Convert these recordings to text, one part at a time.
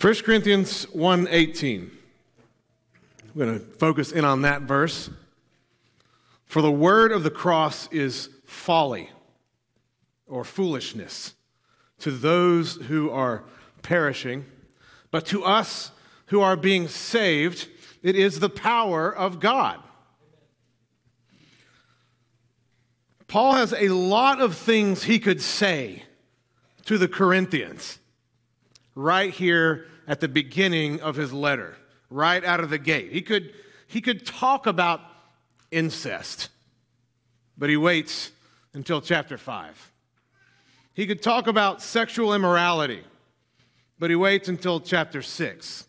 1 Corinthians 1:18. I'm going to focus in on that verse. For the word of the cross is folly or foolishness to those who are perishing, but to us who are being saved, it is the power of God. Paul has a lot of things he could say to the Corinthians right here at the beginning of his letter, right out of the gate. He could, he could talk about incest, but he waits until chapter 5. He could talk about sexual immorality, but he waits until chapter 6.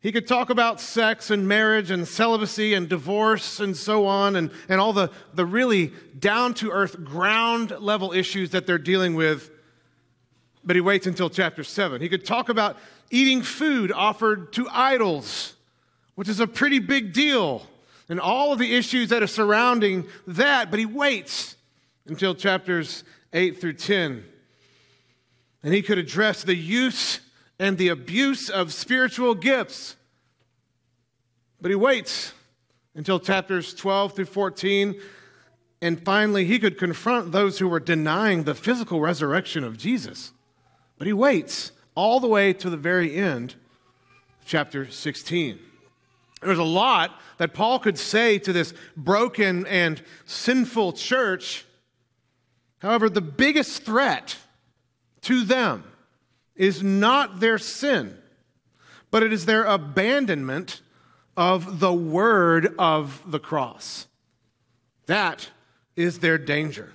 He could talk about sex and marriage and celibacy and divorce and so on and, and all the, the really down to earth, ground level issues that they're dealing with, but he waits until chapter 7. He could talk about eating food offered to idols, which is a pretty big deal, and all of the issues that are surrounding that, but he waits until chapters 8 through 10. And he could address the use and the abuse of spiritual gifts. But he waits until chapters 12 through 14. And finally, he could confront those who were denying the physical resurrection of Jesus. But he waits all the way to the very end, chapter 16. There's a lot that Paul could say to this broken and sinful church. However, the biggest threat to them is not their sin, but it is their abandonment of the word of the cross. That is their danger.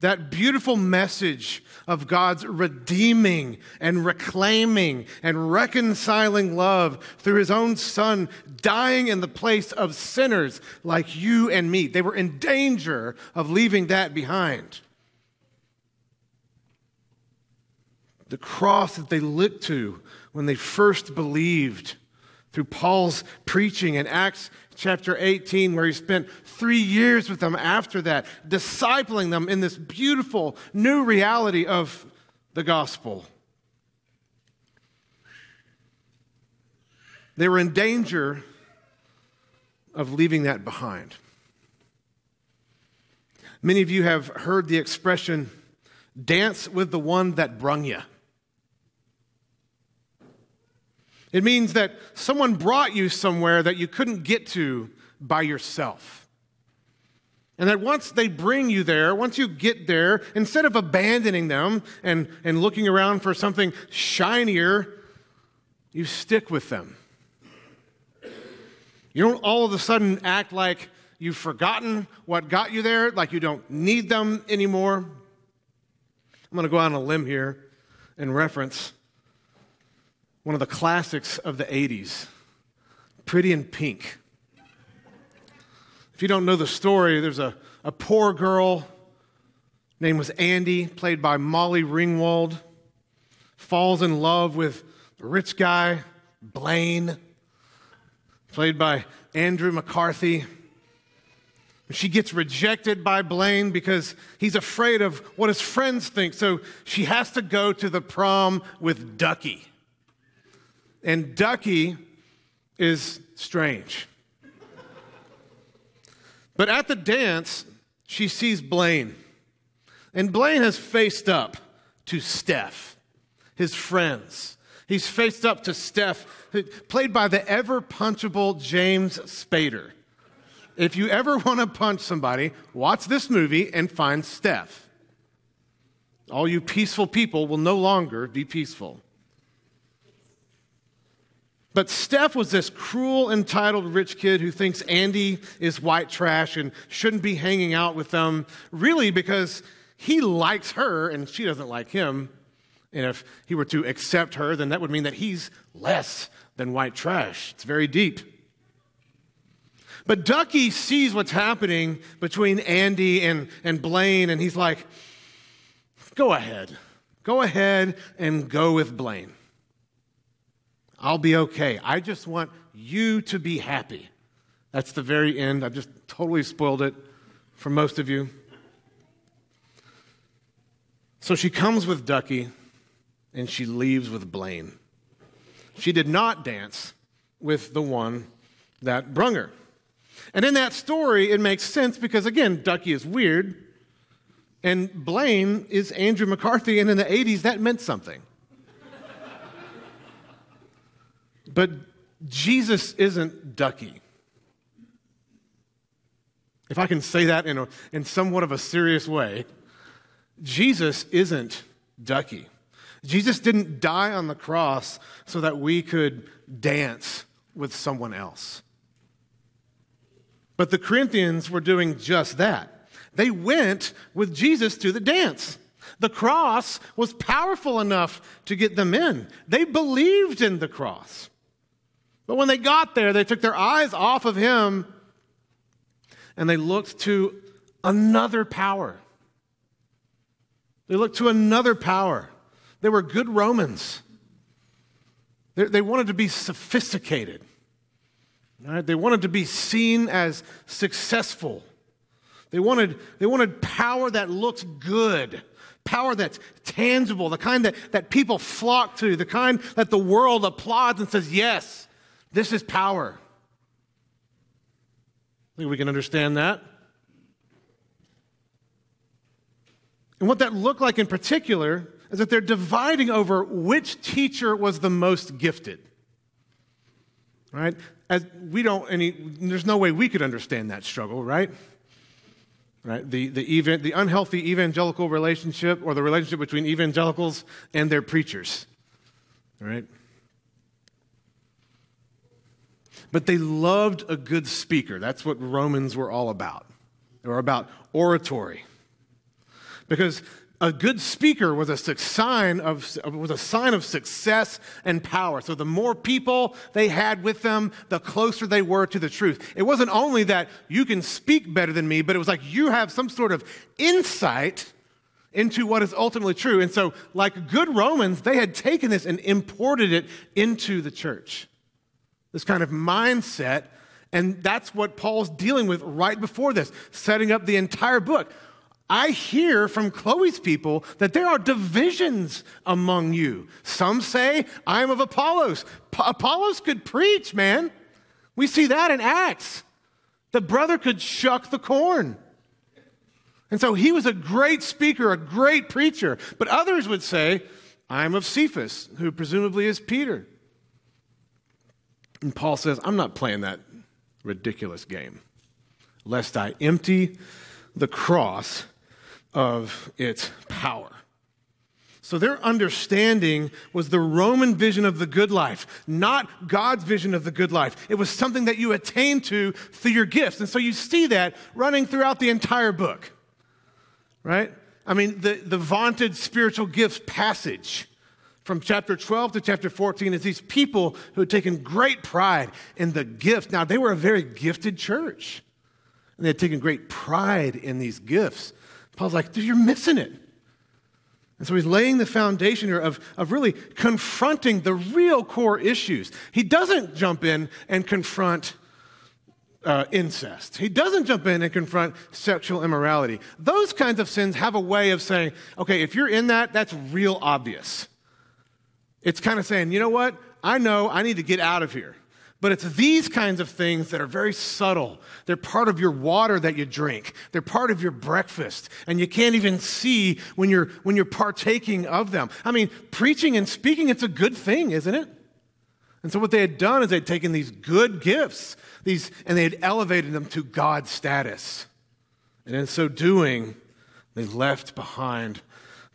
That beautiful message of God's redeeming and reclaiming and reconciling love through his own son dying in the place of sinners like you and me. They were in danger of leaving that behind. the cross that they looked to when they first believed through Paul's preaching in Acts chapter 18, where he spent three years with them after that, discipling them in this beautiful new reality of the gospel. They were in danger of leaving that behind. Many of you have heard the expression, dance with the one that brung you. It means that someone brought you somewhere that you couldn't get to by yourself. And that once they bring you there, once you get there, instead of abandoning them and, and looking around for something shinier, you stick with them. You don't all of a sudden act like you've forgotten what got you there, like you don't need them anymore. I'm going to go out on a limb here and reference one of the classics of the 80s Pretty in Pink. If you don't know the story, there's a, a poor girl named was Andy, played by Molly Ringwald, falls in love with the rich guy, Blaine, played by Andrew McCarthy. She gets rejected by Blaine because he's afraid of what his friends think. So she has to go to the prom with Ducky. And Ducky is strange. But at the dance, she sees Blaine. And Blaine has faced up to Steff, his friends. He's faced up to Steff, played by the ever punchable James Spader. If you ever want to punch somebody, watch this movie and find Steff. All you peaceful people will no longer be peaceful. But Steff was this cruel, entitled rich kid who thinks Andy is white trash and shouldn't be hanging out with them, really because he likes her and she doesn't like him. And if he were to accept her, then that would mean that he's less than white trash. It's very deep. But Ducky sees what's happening between Andy and, and Blaine, and he's like, go ahead. Go ahead and go with Blaine. I'll be okay. I just want you to be happy. That's the very end. I've just totally spoiled it for most of you. So she comes with Ducky and she leaves with Blaine. she did not dance with the one that brung her. And in that story, it makes sense because, again, Ducky is weird, and Blaine is Andrew McCarthy, and in the 80s, that meant something. But Jesus isn't Ducky. If I can say that in, a, in somewhat of a serious way, Jesus isn't Ducky. Jesus didn't die on the cross so that we could dance with someone else. But the Corinthians were doing just that. They went with Jesus to the dance. The cross was powerful enough to get them in. They believed in the cross. But when they got there, they took their eyes off of him and they looked to another power. They looked to another power. They were good Romans. They, they wanted to be sophisticated. Right? They wanted to be seen as successful. They wanted, they wanted power that looks good, power that's tangible, the kind that, that people flock to, the kind that the world applauds and says, yes, this is power I think we can understand that. And what that looked like in particular is that they're dividing over which teacher was the most gifted. Right? As we don't any there's no way we could understand that struggle, right? Right? The, the, evan, the unhealthy evangelical relationship or the relationship between evangelicals and their preachers. Right? But they loved a good speaker. That's what Romans were all about. They were about oratory. Because a good speaker was a sign of, was a sign of success and power. So the more people they had with them, the closer they were to the truth. It wasn't only that you can speak better than me, but it was like you have some sort of insight into what is ultimately true. And so, like good Romans, they had taken this and imported it into the church this kind of mindset. And that's what Paul's dealing with right before this, setting up the entire book. I hear from Chloe's people that there are divisions among you. Some say, I'm of Apollos. P- Apollos could preach, man. We see that in Acts. The brother could shuck the corn. And so he was a great speaker, a great preacher. But others would say, I'm of Cephas, who presumably is Peter. And Paul says, I'm not playing that ridiculous game, lest I empty the cross of its power. So their understanding was the Roman vision of the good life, not God's vision of the good life. It was something that you attain to through your gifts. And so you see that running throughout the entire book, right? I mean, the, the vaunted spiritual gifts passage from chapter 12 to chapter 14 is these people who had taken great pride in the gift. Now, they were a very gifted church, and they had taken great pride in these gifts. Paul's like, dude, you're missing it. And so he's laying the foundation here of, of really confronting the real core issues. He doesn't jump in and confront uh, incest. He doesn't jump in and confront sexual immorality. Those kinds of sins have a way of saying, okay, if you're in that, that's real obvious. It's kind of saying, you know what? I know I need to get out of here. But it's these kinds of things that are very subtle. They're part of your water that you drink. They're part of your breakfast. And you can't even see when you're, when you're partaking of them. I mean, preaching and speaking, it's a good thing, isn't it? And so what they had done is they'd taken these good gifts, these, and they had elevated them to God's status. And in so doing, they left behind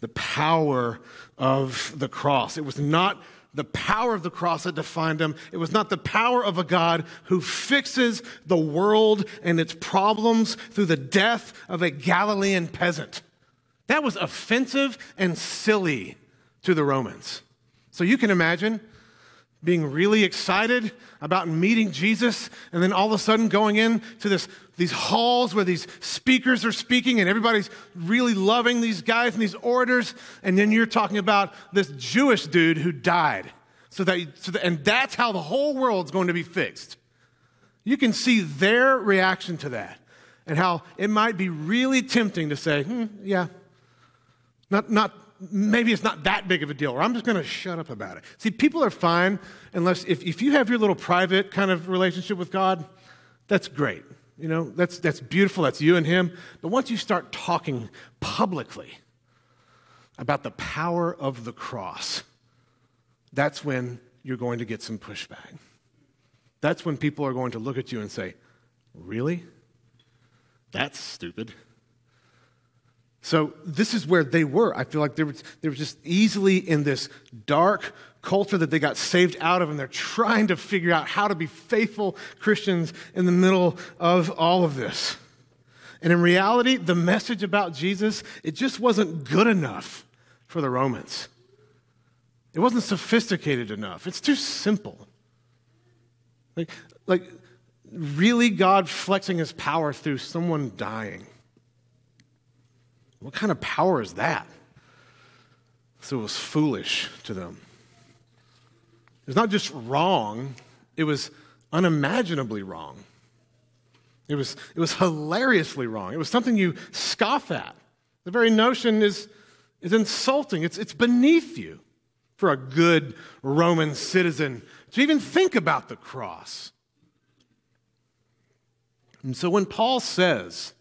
the power of the cross. It was not the power of the cross that defined him. It was not the power of a God who fixes the world and its problems through the death of a Galilean peasant. That was offensive and silly to the Romans. So you can imagine being really excited about meeting Jesus, and then all of a sudden going into this, these halls where these speakers are speaking, and everybody's really loving these guys and these orators, and then you're talking about this Jewish dude who died. So that, so that and that's how the whole world's going to be fixed. You can see their reaction to that, and how it might be really tempting to say, hmm, yeah, not, not, maybe it's not that big of a deal, or I'm just going to shut up about it. See, people are fine unless, if, if you have your little private kind of relationship with God, that's great. You know, that's, that's beautiful. That's you and Him. But once you start talking publicly about the power of the cross, that's when you're going to get some pushback. That's when people are going to look at you and say, Really? That's stupid. So, this is where they were. I feel like they were, they were just easily in this dark culture that they got saved out of, and they're trying to figure out how to be faithful Christians in the middle of all of this. And in reality, the message about Jesus, it just wasn't good enough for the Romans. It wasn't sophisticated enough. It's too simple. Like, like really God flexing his power through someone dying. What kind of power is that? So it was foolish to them. It was not just wrong, it was unimaginably wrong. It was, it was hilariously wrong. It was something you scoff at. The very notion is, is insulting, it's, it's beneath you for a good Roman citizen to even think about the cross. And so when Paul says,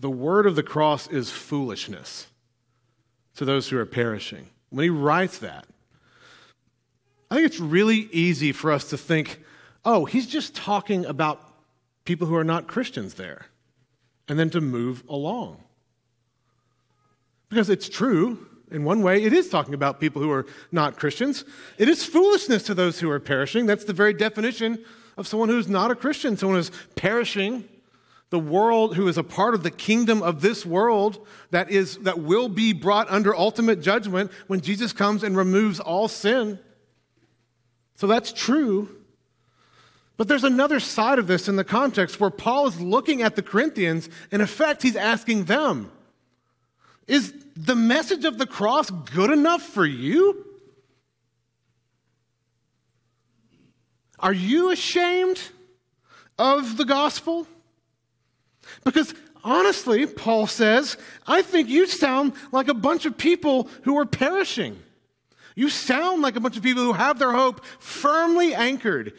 the word of the cross is foolishness to those who are perishing. When he writes that, I think it's really easy for us to think, oh, he's just talking about people who are not Christians there, and then to move along. Because it's true, in one way, it is talking about people who are not Christians. It is foolishness to those who are perishing. That's the very definition of someone who's not a Christian, someone who's perishing the world who is a part of the kingdom of this world that is that will be brought under ultimate judgment when Jesus comes and removes all sin. So that's true. But there's another side of this in the context where Paul is looking at the Corinthians. In effect, he's asking them, Is the message of the cross good enough for you? Are you ashamed of the gospel? Because honestly, Paul says, I think you sound like a bunch of people who are perishing. You sound like a bunch of people who have their hope firmly anchored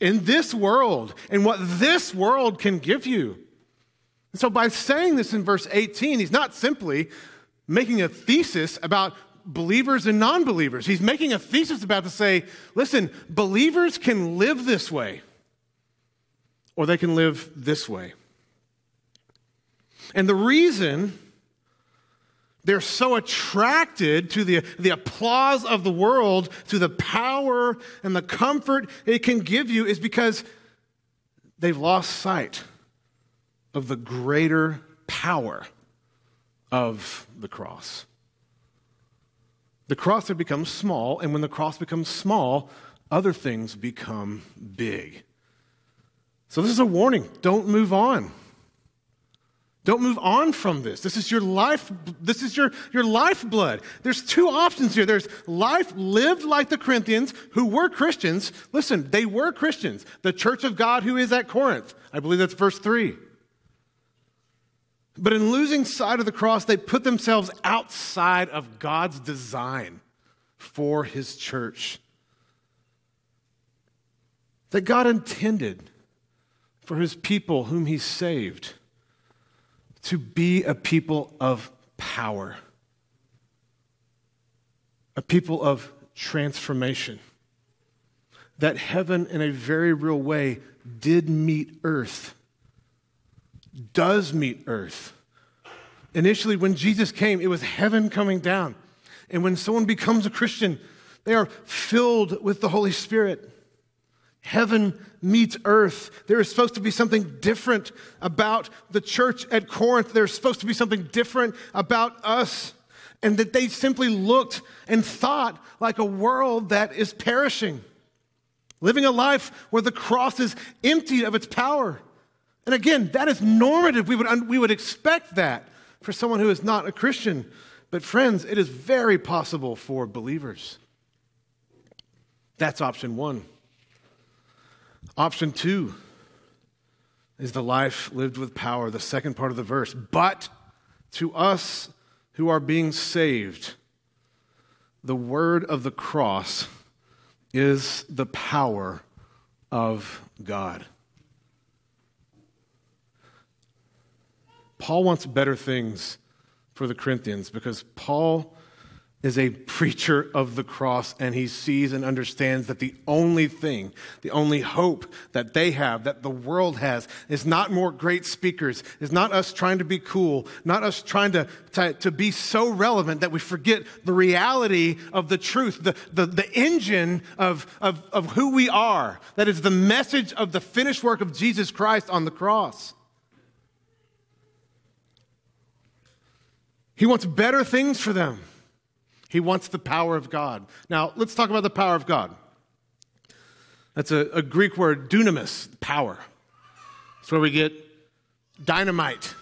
in this world and what this world can give you. And so, by saying this in verse 18, he's not simply making a thesis about believers and non believers. He's making a thesis about to say, listen, believers can live this way, or they can live this way. And the reason they're so attracted to the, the applause of the world, to the power and the comfort it can give you, is because they've lost sight of the greater power of the cross. The cross had become small, and when the cross becomes small, other things become big. So, this is a warning don't move on. Don't move on from this. This is your life. This is your, your lifeblood. There's two options here. There's life lived like the Corinthians who were Christians. Listen, they were Christians. The church of God who is at Corinth. I believe that's verse 3. But in losing sight of the cross, they put themselves outside of God's design for his church. That God intended for his people whom he saved to be a people of power, a people of transformation. That heaven, in a very real way, did meet earth, does meet earth. Initially, when Jesus came, it was heaven coming down. And when someone becomes a Christian, they are filled with the Holy Spirit. Heaven meets earth. There is supposed to be something different about the church at Corinth. There's supposed to be something different about us. And that they simply looked and thought like a world that is perishing, living a life where the cross is emptied of its power. And again, that is normative. We would, we would expect that for someone who is not a Christian. But, friends, it is very possible for believers. That's option one. Option two is the life lived with power, the second part of the verse. But to us who are being saved, the word of the cross is the power of God. Paul wants better things for the Corinthians because Paul is a preacher of the cross and he sees and understands that the only thing, the only hope that they have, that the world has, is not more great speakers, is not us trying to be cool, not us trying to, to, to be so relevant that we forget the reality of the truth, the, the, the engine of, of, of who we are. That is the message of the finished work of Jesus Christ on the cross. He wants better things for them. He wants the power of God. Now, let's talk about the power of God. That's a, a Greek word, dunamis, power. That's where we get dynamite,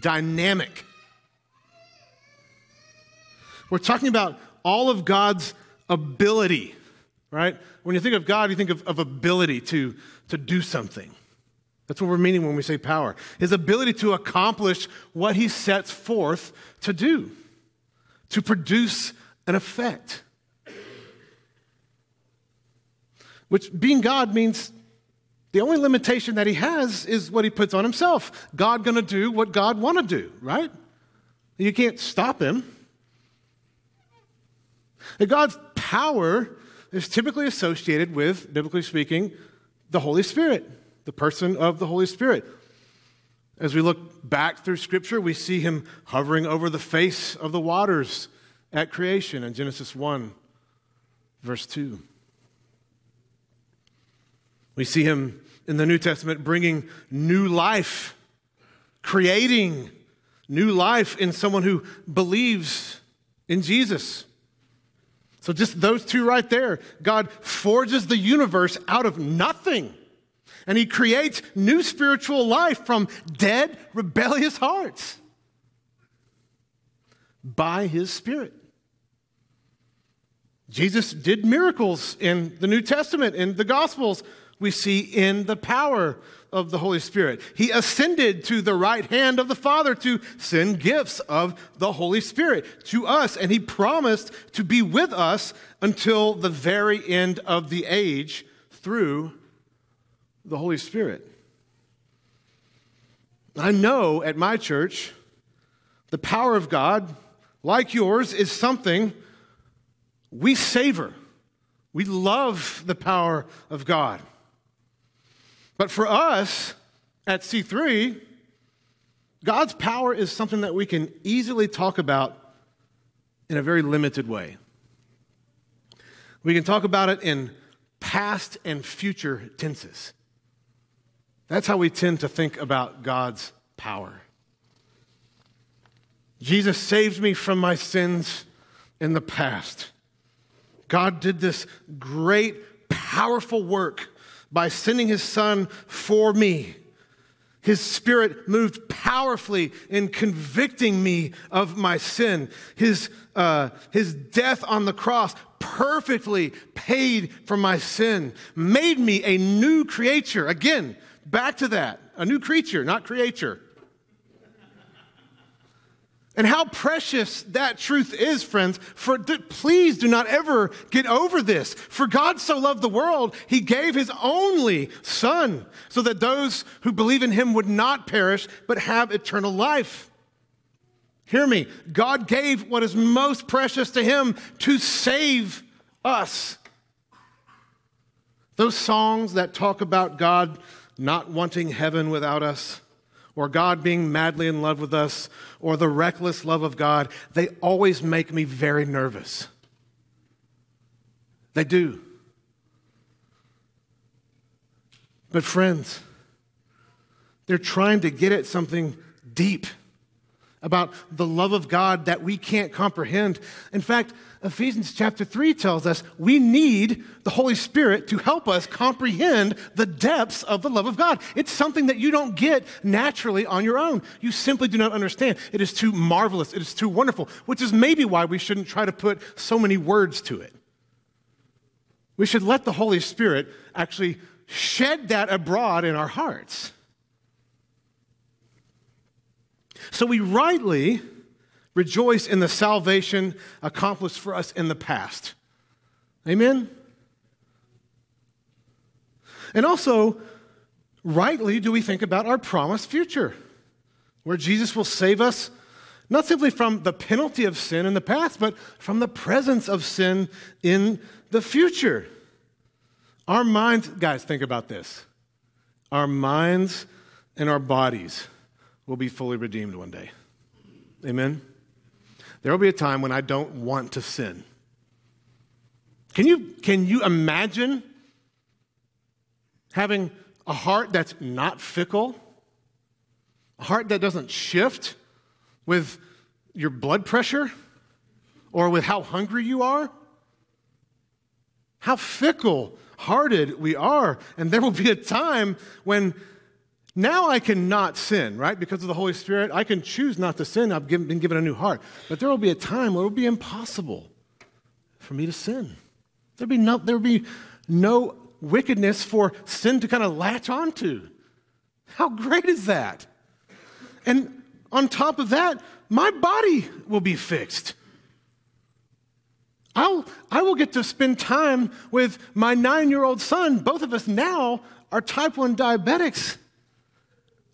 dynamic. We're talking about all of God's ability, right? When you think of God, you think of, of ability to, to do something. That's what we're meaning when we say power. His ability to accomplish what he sets forth to do to produce an effect. Which, being God, means the only limitation that he has is what he puts on himself. God going to do what God want to do, right? You can't stop him. And God's power is typically associated with, biblically speaking, the Holy Spirit, the person of the Holy Spirit. As we look back through Scripture, we see him hovering over the face of the waters at creation in Genesis 1, verse 2. We see him in the New Testament bringing new life, creating new life in someone who believes in Jesus. So, just those two right there, God forges the universe out of nothing. And he creates new spiritual life from dead, rebellious hearts by his Spirit. Jesus did miracles in the New Testament, in the Gospels. We see in the power of the Holy Spirit. He ascended to the right hand of the Father to send gifts of the Holy Spirit to us, and He promised to be with us until the very end of the age through the Holy Spirit. I know at my church, the power of God, like yours, is something we savor. We love the power of God. But for us at C3, God's power is something that we can easily talk about in a very limited way. We can talk about it in past and future tenses. That's how we tend to think about God's power. Jesus saved me from my sins in the past. God did this great, powerful work by sending his son for me. His spirit moved powerfully in convicting me of my sin. His, uh, his death on the cross perfectly paid for my sin, made me a new creature. Again, Back to that. A new creature, not creature. And how precious that truth is, friends. For please do not ever get over this. For God so loved the world, he gave his only son so that those who believe in him would not perish but have eternal life. Hear me. God gave what is most precious to him to save us. Those songs that talk about God not wanting heaven without us, or God being madly in love with us, or the reckless love of God, they always make me very nervous. They do. But, friends, they're trying to get at something deep about the love of God that we can't comprehend. In fact, Ephesians chapter 3 tells us we need the Holy Spirit to help us comprehend the depths of the love of God. It's something that you don't get naturally on your own. You simply do not understand. It is too marvelous, it is too wonderful, which is maybe why we shouldn't try to put so many words to it. We should let the Holy Spirit actually shed that abroad in our hearts. So we rightly rejoice in the salvation accomplished for us in the past. Amen? And also, rightly do we think about our promised future, where Jesus will save us not simply from the penalty of sin in the past, but from the presence of sin in the future. Our minds, guys, think about this. Our minds and our bodies will be fully redeemed one day. Amen? There will be a time when I don't want to sin. Can you, can you imagine having a heart that's not fickle? A heart that doesn't shift with your blood pressure or with how hungry you are? How fickle hearted we are. And there will be a time when now I cannot sin, right? Because of the Holy Spirit, I can choose not to sin. I've been given a new heart. But there will be a time where it will be impossible for me to sin. There'll be no, there'll be no wickedness for sin to kind of latch onto. How great is that? And on top of that, my body will be fixed. I'll, I will get to spend time with my nine year old son. Both of us now are type 1 diabetics.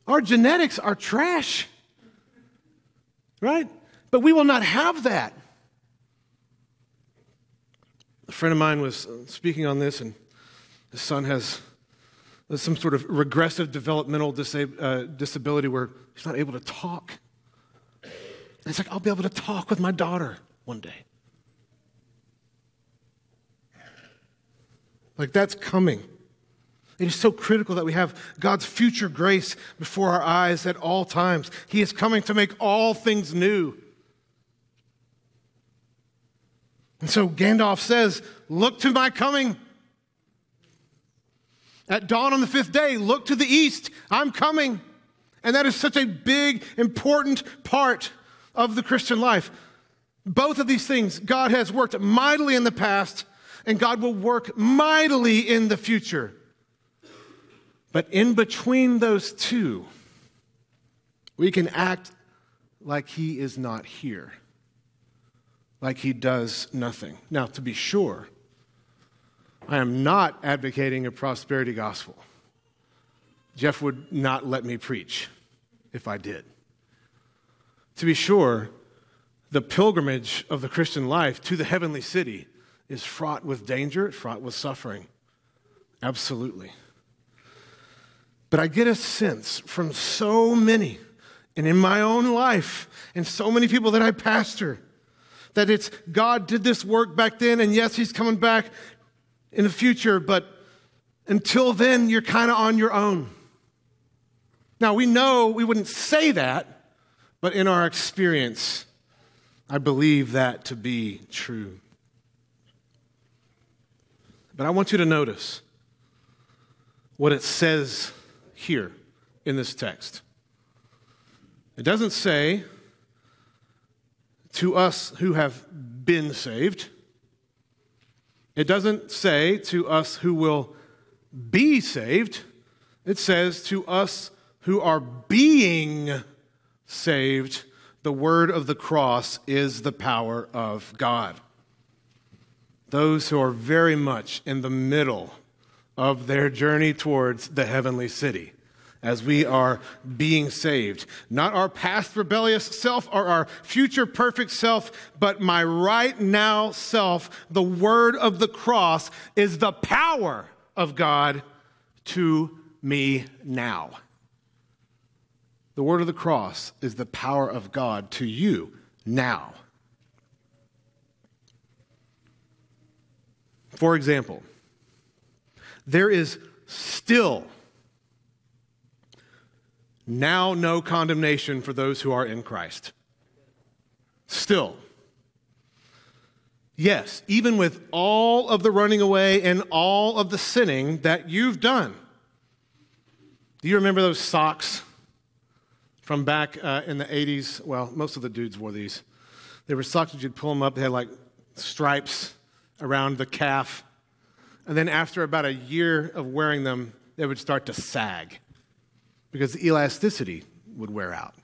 Our genetics are trash, right? But we will not have that. A friend of mine was uh, speaking on this, and his son has some sort of regressive developmental disab- uh, disability where he's not able to talk. And it's like, I'll be able to talk with my daughter one day. Like, that's coming. It is so critical that we have God's future grace before our eyes at all times. He is coming to make all things new. And so Gandalf says, Look to my coming. At dawn on the fifth day, look to the east. I'm coming. And that is such a big, important part of the Christian life. Both of these things, God has worked mightily in the past, and God will work mightily in the future. But in between those two, we can act like He is not here, like He does nothing. Now, to be sure, I am not advocating a prosperity gospel. Jeff would not let me preach if I did. To be sure, the pilgrimage of the Christian life to the heavenly city is fraught with danger, fraught with suffering. Absolutely. But I get a sense from so many, and in my own life, and so many people that I pastor, that it's God did this work back then, and yes, He's coming back in the future, but until then, you're kind of on your own. Now, we know we wouldn't say that, but in our experience, I believe that to be true. But I want you to notice what it says here in this text. It doesn't say to us who have been saved. It doesn't say to us who will be saved. It says to us who are being saved. The word of the cross is the power of God. Those who are very much in the middle of their journey towards the heavenly city as we are being saved. Not our past rebellious self or our future perfect self, but my right now self. The word of the cross is the power of God to me now. The word of the cross is the power of God to you now. For example, there is still now no condemnation for those who are in Christ. Still. Yes, even with all of the running away and all of the sinning that you've done. Do you remember those socks from back uh, in the 80s? Well, most of the dudes wore these. They were socks that you'd pull them up, they had like stripes around the calf. And then after about a year of wearing them, they would start to sag because the elasticity would wear out.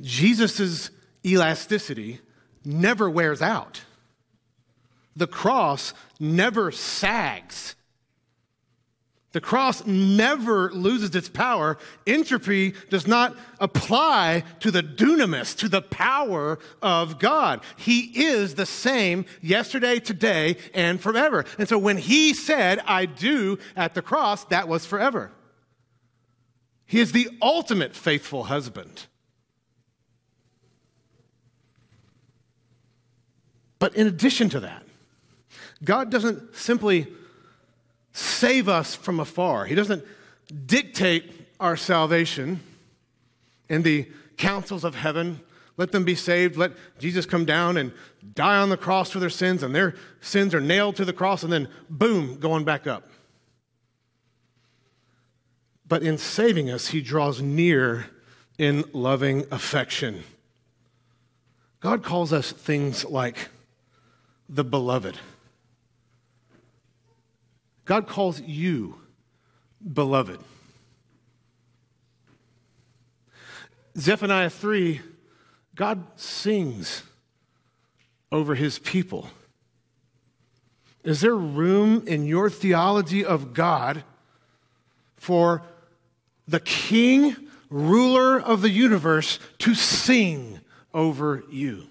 Jesus' elasticity never wears out. The cross never sags. The cross never loses its power. Entropy does not apply to the dunamis, to the power of God. He is the same yesterday, today, and forever. And so when he said, I do at the cross, that was forever. He is the ultimate faithful husband. But in addition to that, God doesn't simply save us from afar. He doesn't dictate our salvation in the councils of heaven. Let them be saved. Let Jesus come down and die on the cross for their sins, and their sins are nailed to the cross, and then boom, going back up. But in saving us, he draws near in loving affection. God calls us things like the beloved. God calls you beloved. Zephaniah 3, God sings over his people. Is there room in your theology of God for the king, ruler of the universe, to sing over you?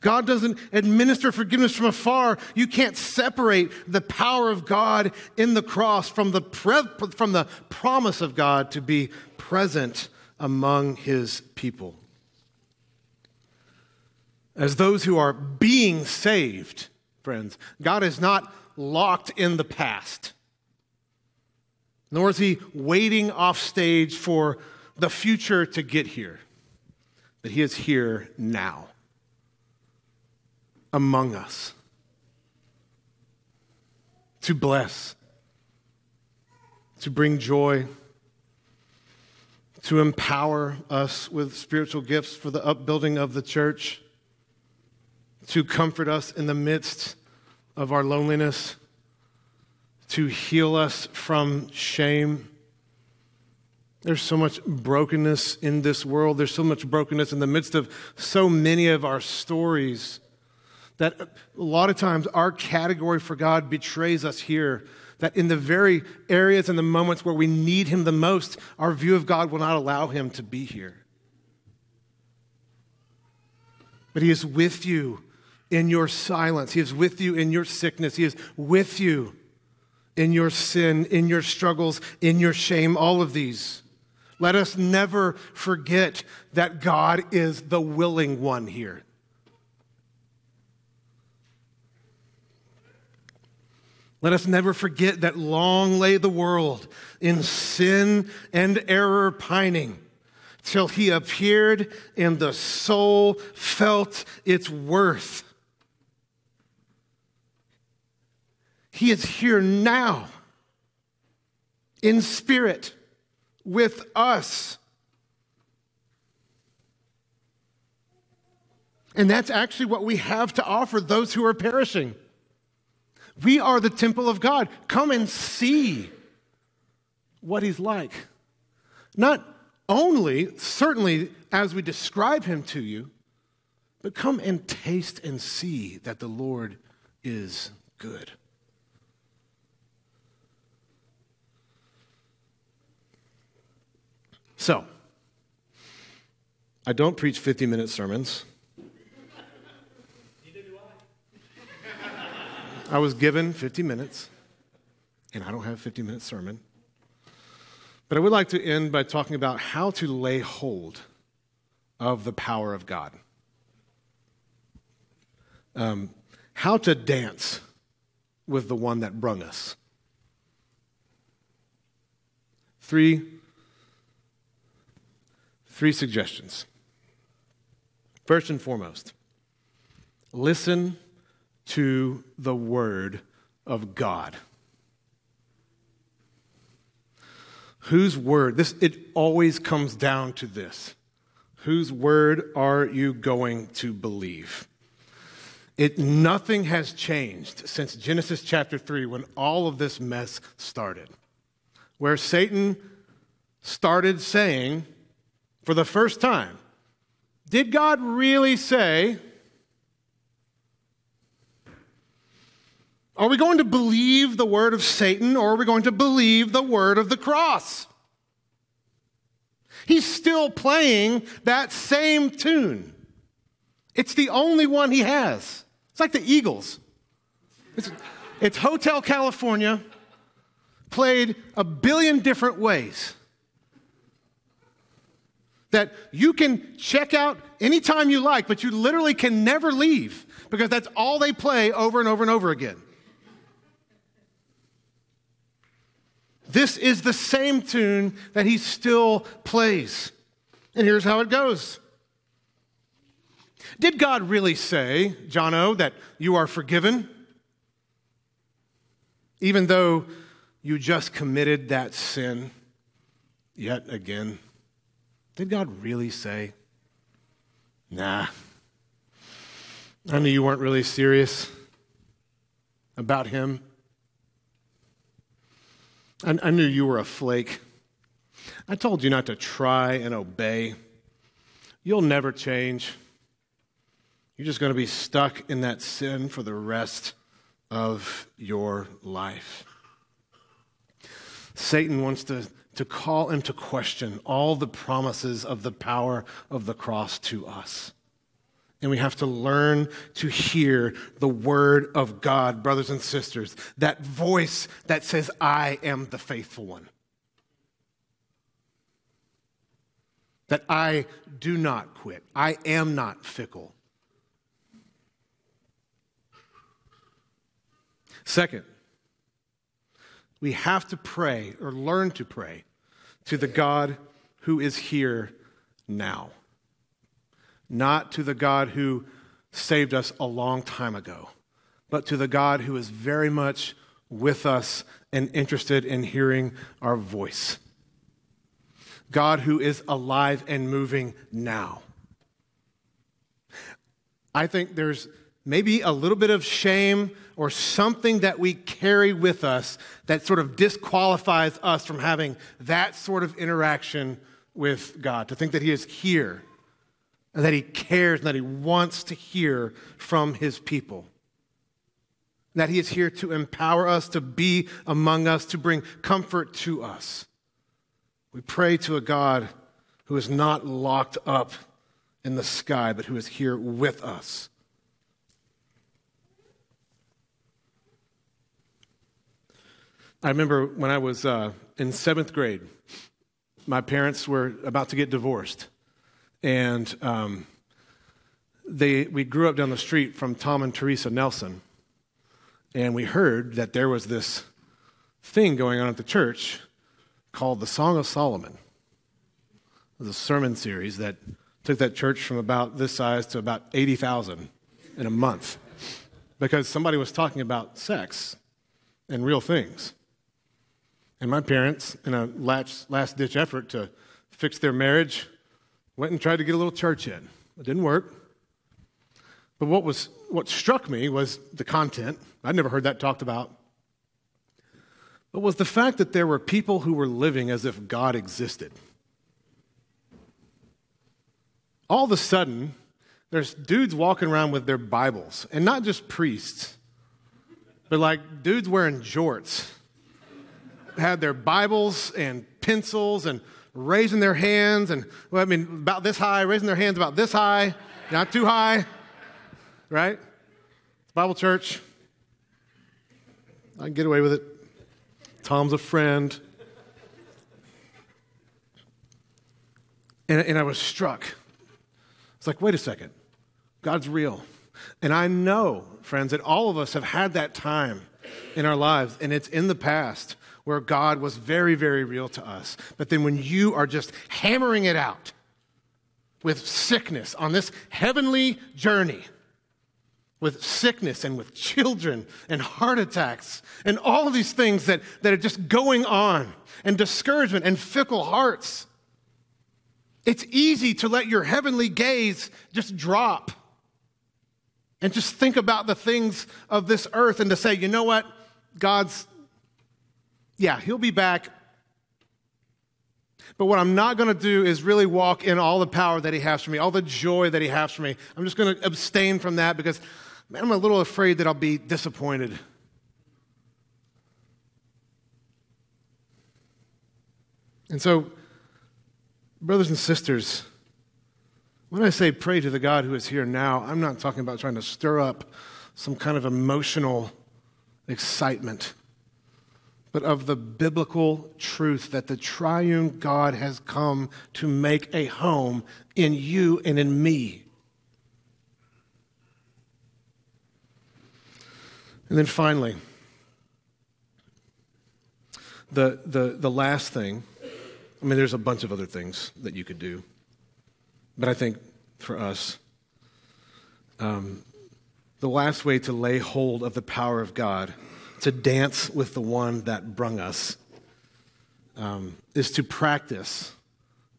God doesn't administer forgiveness from afar. You can't separate the power of God in the cross from the, pre- from the promise of God to be present among his people. As those who are being saved, friends, God is not locked in the past, nor is he waiting off stage for the future to get here, but he is here now among us to bless, to bring joy, to empower us with spiritual gifts for the upbuilding of the church, to comfort us in the midst of our loneliness, to heal us from shame. There's so much brokenness in this world. There's so much brokenness in the midst of so many of our stories that a lot of times our category for God betrays us here. That in the very areas and the moments where we need Him the most, our view of God will not allow Him to be here. But He is with you in your silence, He is with you in your sickness, He is with you in your sin, in your struggles, in your shame, all of these. Let us never forget that God is the willing one here. Let us never forget that long lay the world in sin and error pining till he appeared and the soul felt its worth. He is here now in spirit with us. And that's actually what we have to offer those who are perishing. We are the temple of God. Come and see what he's like. Not only, certainly, as we describe him to you, but come and taste and see that the Lord is good. So, I don't preach 50 minute sermons. I was given 50 minutes, and I don't have a 50 minute sermon. But I would like to end by talking about how to lay hold of the power of God. Um, how to dance with the one that brung us. Three, three suggestions. First and foremost, listen to the Word of God. Whose word? This it always comes down to this. Whose word are you going to believe? It nothing has changed since Genesis chapter 3 when all of this mess started. Where Satan started saying for the first time, Did God really say? Are we going to believe the word of Satan or are we going to believe the word of the cross? He's still playing that same tune. It's the only one he has. It's like the Eagles. It's, it's Hotel California, played a billion different ways. That you can check out anytime you like, but you literally can never leave because that's all they play over and over and over again. This is the same tune that he still plays. And here's how it goes. Did God really say, John O, that you are forgiven? Even though you just committed that sin yet again? Did God really say? Nah. I knew you weren't really serious about Him. I, I knew you were a flake. I told you not to try and obey. You'll never change. You're just going to be stuck in that sin for the rest of your life. Satan wants to, to call into question all the promises of the power of the cross to us. And we have to learn to hear the word of God, brothers and sisters, that voice that says, I am the faithful one. That I do not quit. I am not fickle. Second, we have to pray or learn to pray to the God who is here now, not to the God who saved us a long time ago, but to the God who is very much with us and interested in hearing our voice. God who is alive and moving now. I think there's maybe a little bit of shame or something that we carry with us that sort of disqualifies us from having that sort of interaction with God. To think that He is here and that He cares and that He wants to hear from His people. That He is here to empower us, to be among us, to bring comfort to us. We pray to a God who is not locked up in the sky, but who is here with us I remember when I was uh, in seventh grade, my parents were about to get divorced. And um, they, we grew up down the street from Tom and Teresa Nelson. And we heard that there was this thing going on at the church called the Song of Solomon. It was a sermon series that took that church from about this size to about 80,000 in a month because somebody was talking about sex and real things. And my parents, in a last ditch effort to fix their marriage, went and tried to get a little church in. It didn't work. But what, was, what struck me was the content. I'd never heard that talked about. But was the fact that there were people who were living as if God existed. All of a sudden, there's dudes walking around with their Bibles, and not just priests, but like dudes wearing jorts had their Bibles and pencils and raising their hands and, well, I mean, about this high, raising their hands about this high, not too high, right? It's Bible church. I can get away with it. Tom's a friend. And, and I was struck. It's like, wait a second. God's real. And I know, friends, that all of us have had that time in our lives, and it's in the past where God was very, very real to us. But then when you are just hammering it out with sickness on this heavenly journey, with sickness and with children and heart attacks and all of these things that, that are just going on, and discouragement and fickle hearts. It's easy to let your heavenly gaze just drop and just think about the things of this earth and to say, you know what? God's yeah, he'll be back. But what I'm not going to do is really walk in all the power that He has for me, all the joy that He has for me. I'm just going to abstain from that because, man, I'm a little afraid that I'll be disappointed. And so, brothers and sisters, when I say pray to the God who is here now, I'm not talking about trying to stir up some kind of emotional excitement, but of the biblical truth that the triune God has come to make a home in you and in me. And then finally, the, the, the last thing I mean, there's a bunch of other things that you could do. But I think for us, um, the last way to lay hold of the power of God, to dance with the one that brung us, um, is to practice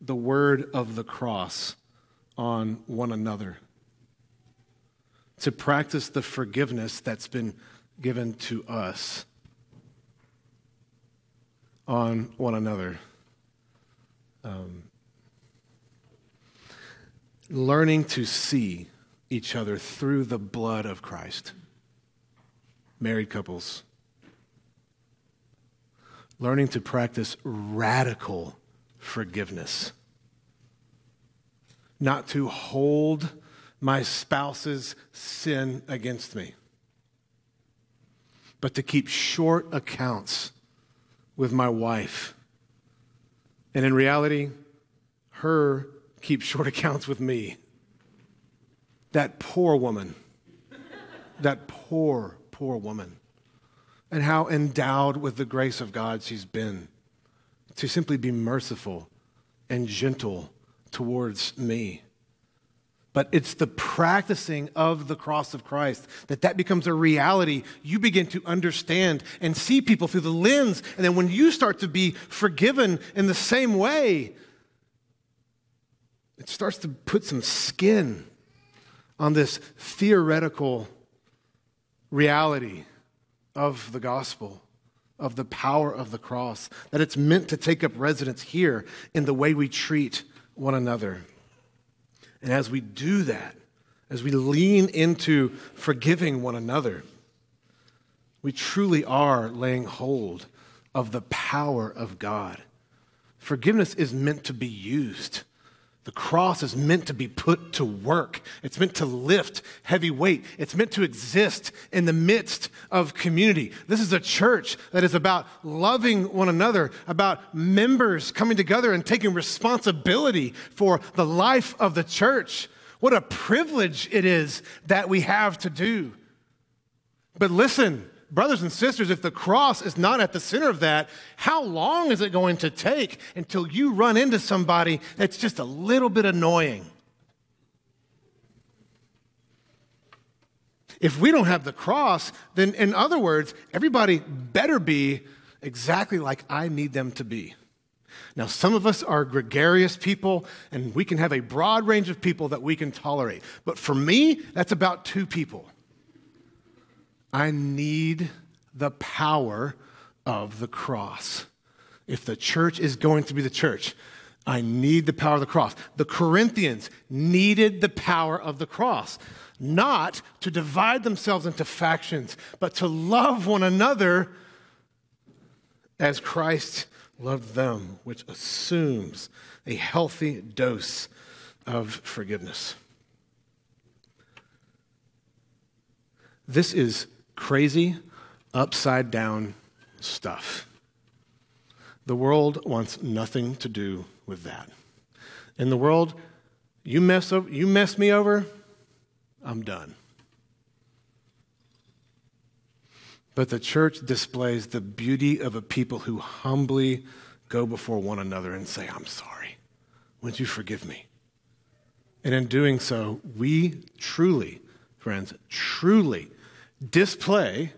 the word of the cross on one another. To practice the forgiveness that's been given to us on one another. Um, learning to see each other through the blood of Christ. Married couples. Learning to practice radical forgiveness. Not to hold my spouse's sin against me, but to keep short accounts with my wife and in reality, her keeps short accounts with me. That poor woman. that poor, poor woman. And how endowed with the grace of God she's been to simply be merciful and gentle towards me but it's the practicing of the cross of Christ that that becomes a reality. You begin to understand and see people through the lens. And then when you start to be forgiven in the same way, it starts to put some skin on this theoretical reality of the gospel, of the power of the cross, that it's meant to take up residence here in the way we treat one another. And as we do that, as we lean into forgiving one another, we truly are laying hold of the power of God. Forgiveness is meant to be used. The cross is meant to be put to work. It's meant to lift heavy weight. It's meant to exist in the midst of community. This is a church that is about loving one another, about members coming together and taking responsibility for the life of the church. What a privilege it is that we have to do. But listen, brothers and sisters, if the cross is not at the center of that, how long is it going to take until you run into somebody that's just a little bit annoying? If we don't have the cross, then in other words, everybody better be exactly like I need them to be. Now, some of us are gregarious people, and we can have a broad range of people that we can tolerate. But for me, that's about two people. I need the power of the cross. If the church is going to be the church, I need the power of the cross. The Corinthians needed the power of the cross, not to divide themselves into factions, but to love one another as Christ loved them, which assumes a healthy dose of forgiveness. This is crazy, upside down stuff. The world wants nothing to do with that. In the world, you mess, you mess me over, I'm done. But the church displays the beauty of a people who humbly go before one another and say, I'm sorry. Would you forgive me? And in doing so, we truly, friends, truly display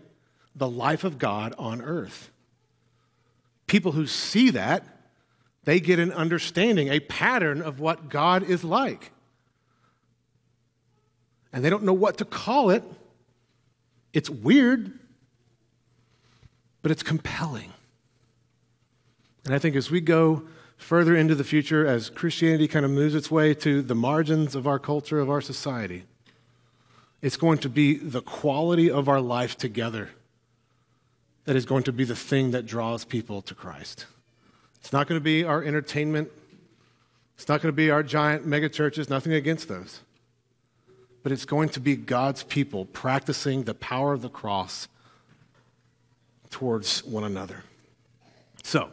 the life of God on earth. People who see that, they get an understanding, a pattern of what God is like. And they don't know what to call it. It's weird, but it's compelling. And I think as we go further into the future as Christianity kind of moves its way to the margins of our culture, of our society, it's going to be the quality of our life together that is going to be the thing that draws people to Christ. It's not going to be our entertainment. It's not going to be our giant megachurches, nothing against those. But it's going to be God's people practicing the power of the cross towards one another. So,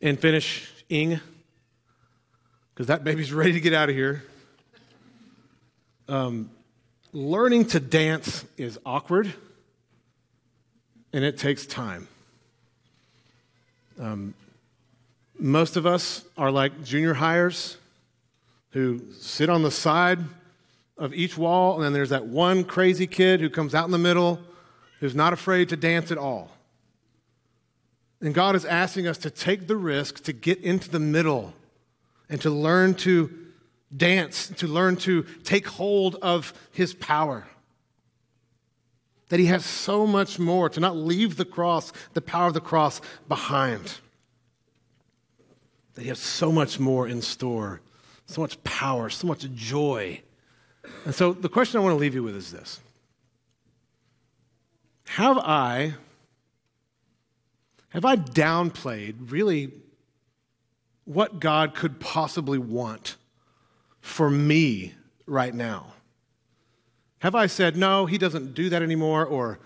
and finish ing, because that baby's ready to get out of here. Um, learning to dance is awkward and it takes time. Um, most of us are like junior highers who sit on the side of each wall, and then there's that one crazy kid who comes out in the middle who's not afraid to dance at all. And God is asking us to take the risk to get into the middle and to learn to dance, to learn to take hold of His power. That He has so much more, to not leave the cross, the power of the cross behind. That He has so much more in store, so much power, so much joy. And so the question I want to leave you with is this Have I have I downplayed really what God could possibly want for me right now? Have I said, no, he doesn't do that anymore? Or,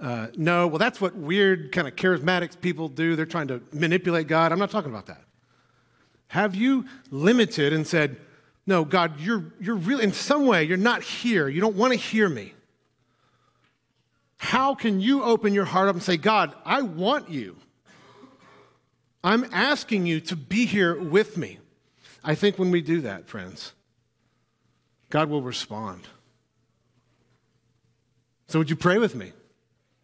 uh, no, well, that's what weird kind of charismatics people do. They're trying to manipulate God. I'm not talking about that. Have you limited and said, no, God, you're, you're really, in some way, you're not here. You don't want to hear me. How can you open your heart up and say, God, I want you? I'm asking you to be here with me. I think when we do that, friends, God will respond. So, would you pray with me?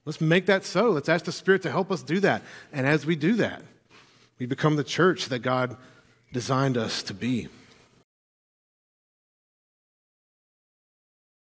Let's make that so. Let's ask the Spirit to help us do that. And as we do that, we become the church that God designed us to be.